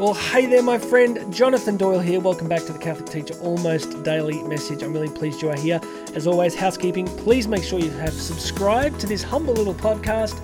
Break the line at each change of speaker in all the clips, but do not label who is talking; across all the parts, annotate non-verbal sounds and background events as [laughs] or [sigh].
Well, hey there, my friend. Jonathan Doyle here. Welcome back to the Catholic Teacher Almost Daily Message. I'm really pleased you are here. As always, housekeeping, please make sure you have subscribed to this humble little podcast.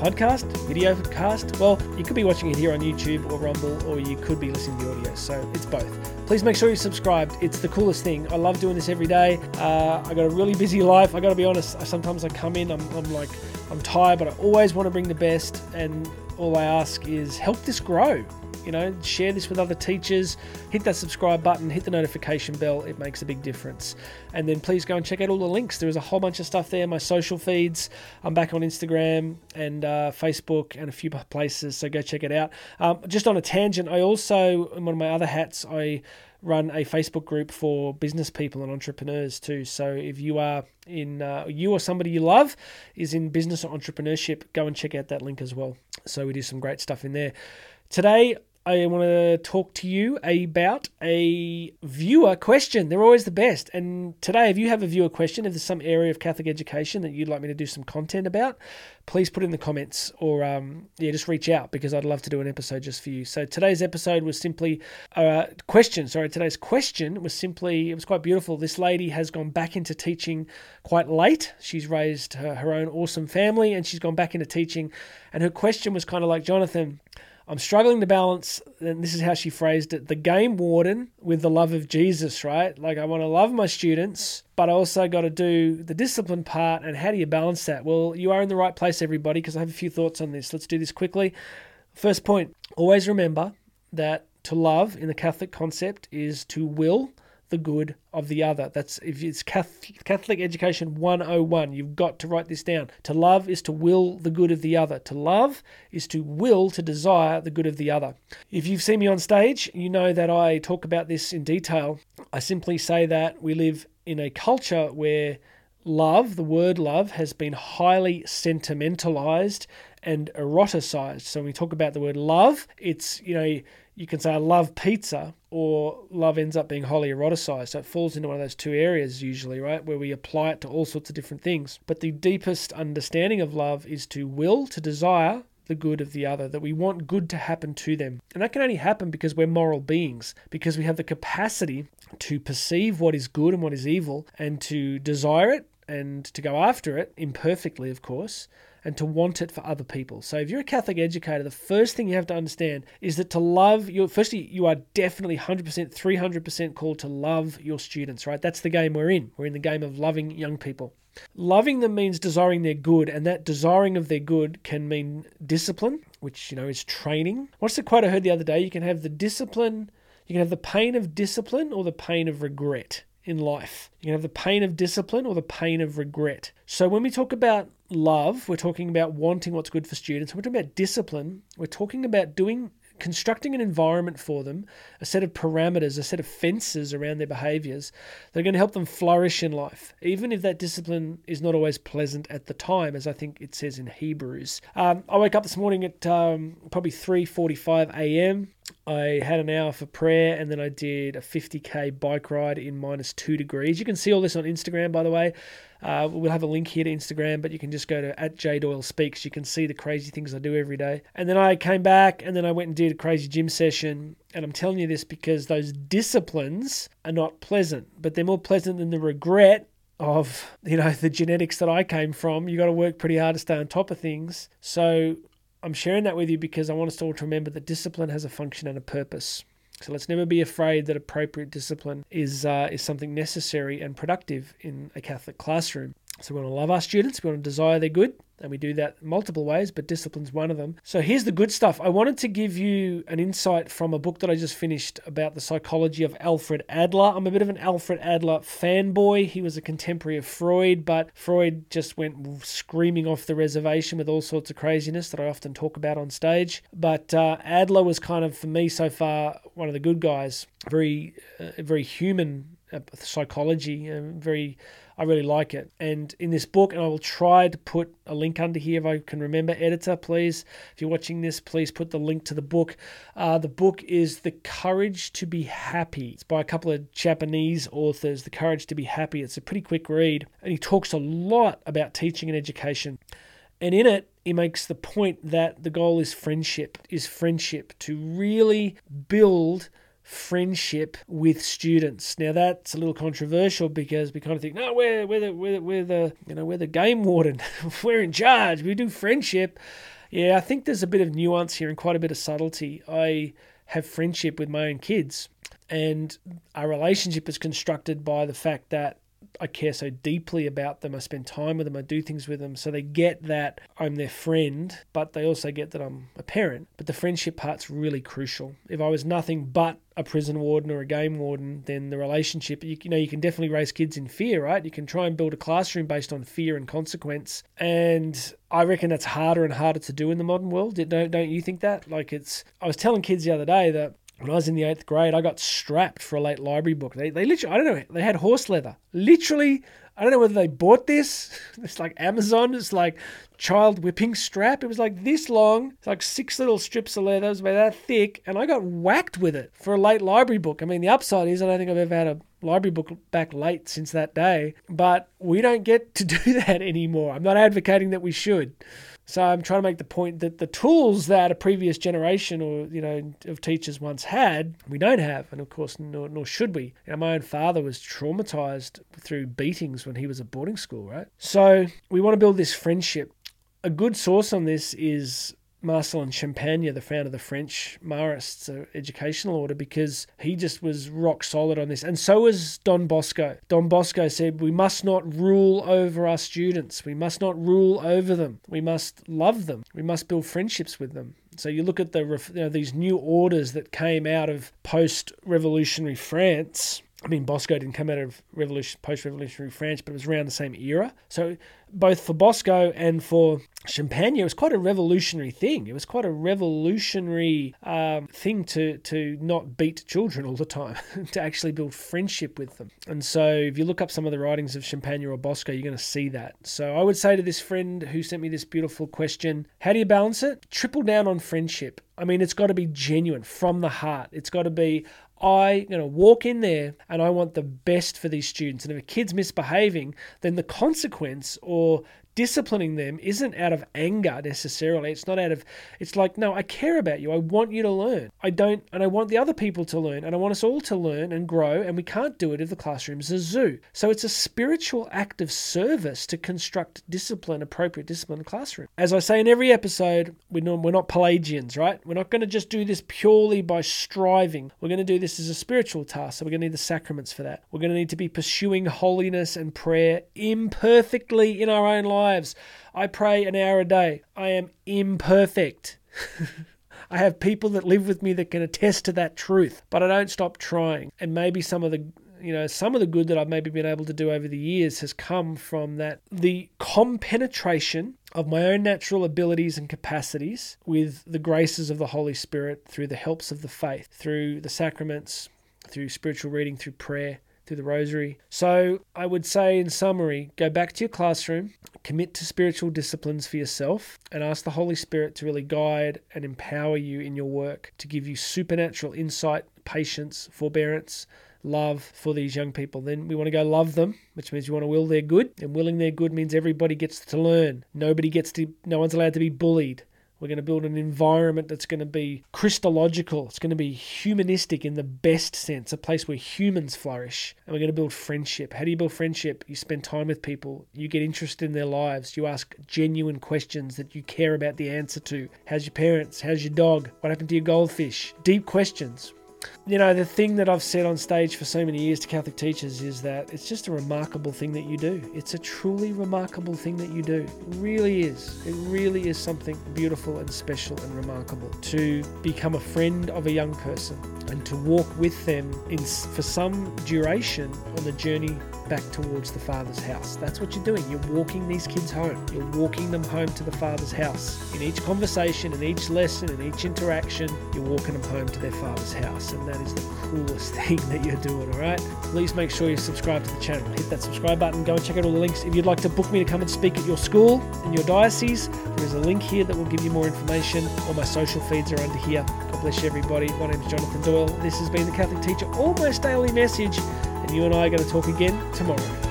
Podcast, video cast. Well, you could be watching it here on YouTube or Rumble, or you could be listening to the audio. So it's both. Please make sure you're subscribed. It's the coolest thing. I love doing this every day. Uh, I got a really busy life. I got to be honest. Sometimes I come in, I'm, I'm like, I'm tired, but I always want to bring the best. And all I ask is help this grow you know, share this with other teachers, hit that subscribe button, hit the notification bell. It makes a big difference. And then please go and check out all the links. There is a whole bunch of stuff there. My social feeds. I'm back on Instagram and uh, Facebook and a few places. So go check it out. Um, just on a tangent, I also, in one of my other hats, I run a Facebook group for business people and entrepreneurs too. So if you are in, uh, you or somebody you love is in business or entrepreneurship, go and check out that link as well. So we do some great stuff in there. Today, I want to talk to you about a viewer question. They're always the best. And today, if you have a viewer question, if there's some area of Catholic education that you'd like me to do some content about, please put in the comments or um, yeah, just reach out because I'd love to do an episode just for you. So today's episode was simply a uh, question. Sorry, today's question was simply it was quite beautiful. This lady has gone back into teaching quite late. She's raised her, her own awesome family and she's gone back into teaching. And her question was kind of like Jonathan. I'm struggling to balance, and this is how she phrased it the game warden with the love of Jesus, right? Like, I want to love my students, but I also got to do the discipline part. And how do you balance that? Well, you are in the right place, everybody, because I have a few thoughts on this. Let's do this quickly. First point always remember that to love in the Catholic concept is to will the good of the other. That's if it's Catholic Education 101. You've got to write this down. To love is to will the good of the other. To love is to will to desire the good of the other. If you've seen me on stage, you know that I talk about this in detail. I simply say that we live in a culture where love, the word love, has been highly sentimentalized and eroticized. So when we talk about the word love, it's, you know, you can say I love pizza, or love ends up being wholly eroticized. So it falls into one of those two areas usually, right, where we apply it to all sorts of different things. But the deepest understanding of love is to will, to desire the good of the other, that we want good to happen to them. And that can only happen because we're moral beings, because we have the capacity to perceive what is good and what is evil, and to desire it and to go after it, imperfectly, of course, and to want it for other people. So if you're a Catholic educator, the first thing you have to understand is that to love your firstly you are definitely 100% 300% called to love your students, right? That's the game we're in. We're in the game of loving young people. Loving them means desiring their good, and that desiring of their good can mean discipline, which you know is training. What's the quote I heard the other day? You can have the discipline, you can have the pain of discipline or the pain of regret in life. You can have the pain of discipline or the pain of regret. So when we talk about love, we're talking about wanting what's good for students. When we're talking about discipline, we're talking about doing constructing an environment for them, a set of parameters, a set of fences around their behaviors that are going to help them flourish in life, even if that discipline is not always pleasant at the time, as I think it says in Hebrews. Um, I woke up this morning at um, probably 3:45 a.m. I had an hour for prayer and then I did a 50k bike ride in minus two degrees. You can see all this on Instagram, by the way. Uh, we'll have a link here to Instagram, but you can just go to at Doyle Speaks. You can see the crazy things I do every day. And then I came back and then I went and did a crazy gym session. And I'm telling you this because those disciplines are not pleasant, but they're more pleasant than the regret of you know [laughs] the genetics that I came from. You got to work pretty hard to stay on top of things. So I'm sharing that with you because I want us all to remember that discipline has a function and a purpose. So let's never be afraid that appropriate discipline is uh, is something necessary and productive in a Catholic classroom. So we want to love our students, we want to desire their good, and we do that multiple ways, but discipline's one of them. So here's the good stuff. I wanted to give you an insight from a book that I just finished about the psychology of Alfred Adler. I'm a bit of an Alfred Adler fanboy. He was a contemporary of Freud, but Freud just went screaming off the reservation with all sorts of craziness that I often talk about on stage. But uh, Adler was kind of, for me so far, one of the good guys. Very, uh, very human psychology, uh, very I really like it. And in this book, and I will try to put a link under here if I can remember. Editor, please, if you're watching this, please put the link to the book. Uh, the book is The Courage to Be Happy. It's by a couple of Japanese authors, The Courage to Be Happy. It's a pretty quick read, and he talks a lot about teaching and education. And in it, he makes the point that the goal is friendship, is friendship, to really build friendship with students. Now that's a little controversial because we kind of think, no, we're we're the we're, we're the you know we're the game warden, [laughs] we're in charge, we do friendship. Yeah, I think there's a bit of nuance here and quite a bit of subtlety. I have friendship with my own kids, and our relationship is constructed by the fact that I care so deeply about them. I spend time with them. I do things with them. So they get that I'm their friend, but they also get that I'm a parent. But the friendship part's really crucial. If I was nothing but a prison warden or a game warden, then the relationship, you, you know, you can definitely raise kids in fear, right? You can try and build a classroom based on fear and consequence. And I reckon that's harder and harder to do in the modern world. Don't, don't you think that? Like it's, I was telling kids the other day that when I was in the eighth grade, I got strapped for a late library book. They, they literally, I don't know, they had horse leather. Literally, I don't know whether they bought this. [laughs] It's like Amazon. It's like child whipping strap. It was like this long. It's like six little strips of leather. It was about that thick. And I got whacked with it for a late library book. I mean, the upside is I don't think I've ever had a library book back late since that day. But we don't get to [laughs] do that anymore. I'm not advocating that we should. So I'm trying to make the point that the tools that a previous generation or you know of teachers once had, we don't have, and of course nor, nor should we. You know, my own father was traumatized through beatings when he was at boarding school, right? So we want to build this friendship. A good source on this is Marcellin Champagnat, the founder of the French Marists uh, educational order, because he just was rock solid on this. And so was Don Bosco. Don Bosco said, We must not rule over our students. We must not rule over them. We must love them. We must build friendships with them. So you look at the you know, these new orders that came out of post-revolutionary France I mean, Bosco didn't come out of revolution, post-revolutionary France, but it was around the same era. So both for Bosco and for Champagnat, it was quite a revolutionary thing. It was quite a revolutionary um, thing to to not beat children all the time, [laughs] to actually build friendship with them. And so, if you look up some of the writings of Champagnat or Bosco, you're going to see that. So I would say to this friend who sent me this beautiful question, how do you balance it? Triple down on friendship. I mean, it's got to be genuine from the heart. It's got to be, I you know walk in there and I want the best for these students. And if a kid's misbehaving, then the consequence or disciplining them isn't out of anger necessarily. It's not out of, it's like, no, I care about you. I want you to learn. I don't, and I want the other people to learn, and I want us all to learn and grow, and we can't do it if the classroom's a zoo. So it's a spiritual act of service to construct discipline, appropriate discipline in the classroom. As I say in every episode, we're not, we're not Pelagians, right? We're not going to just do this purely by striving. We're going to do this as a spiritual task, so we're going to need the sacraments for that. We're going to need to be pursuing holiness and prayer imperfectly in our own lives lives. I pray an hour a day. I am imperfect. [laughs] I have people that live with me that can attest to that truth, but I don't stop trying. And maybe some of the you know some of the good that I've maybe been able to do over the years has come from that the compenetration of my own natural abilities and capacities with the graces of the Holy Spirit through the helps of the faith, through the sacraments, through spiritual reading, through prayer, through the rosary. So I would say, in summary, go back to your classroom, commit to spiritual disciplines for yourself, and ask the Holy Spirit to really guide and empower you in your work, to give you supernatural insight, patience, forbearance. Love for these young people. Then we want to go love them, which means you want to will their good. And willing their good means everybody gets to learn. Nobody gets to, no one's allowed to be bullied. We're going to build an environment that's going to be Christological. It's going to be humanistic in the best sense, a place where humans flourish. And we're going to build friendship. How do you build friendship? You spend time with people, you get interested in their lives, you ask genuine questions that you care about the answer to. How's your parents? How's your dog? What happened to your goldfish? Deep questions you know, the thing that I've said on stage for so many years to Catholic teachers is that it's just a remarkable thing that you do. It's a truly remarkable thing that you do. It really is. It really is something beautiful and special and remarkable to become a friend of a young person and to walk with them in for some duration on the journey back towards the Father's house. That's what you're doing. You're walking these kids home. You're walking them home to the Father's house. In each conversation, in each lesson, in each interaction, you're walking them home to their Father's house. And that is the coolest [laughs] thing that you're doing, all right? Please make sure you subscribe to the channel. Hit that subscribe button. Go and check out all the links. If you'd like to book me to come and speak at your school, in your diocese, there is a link here that will give you more information. All my social feeds are under here. God bless you, everybody. My name is Jonathan Doyle. This has been the Catholic Teacher Almost Daily Message you and I are going to talk again tomorrow.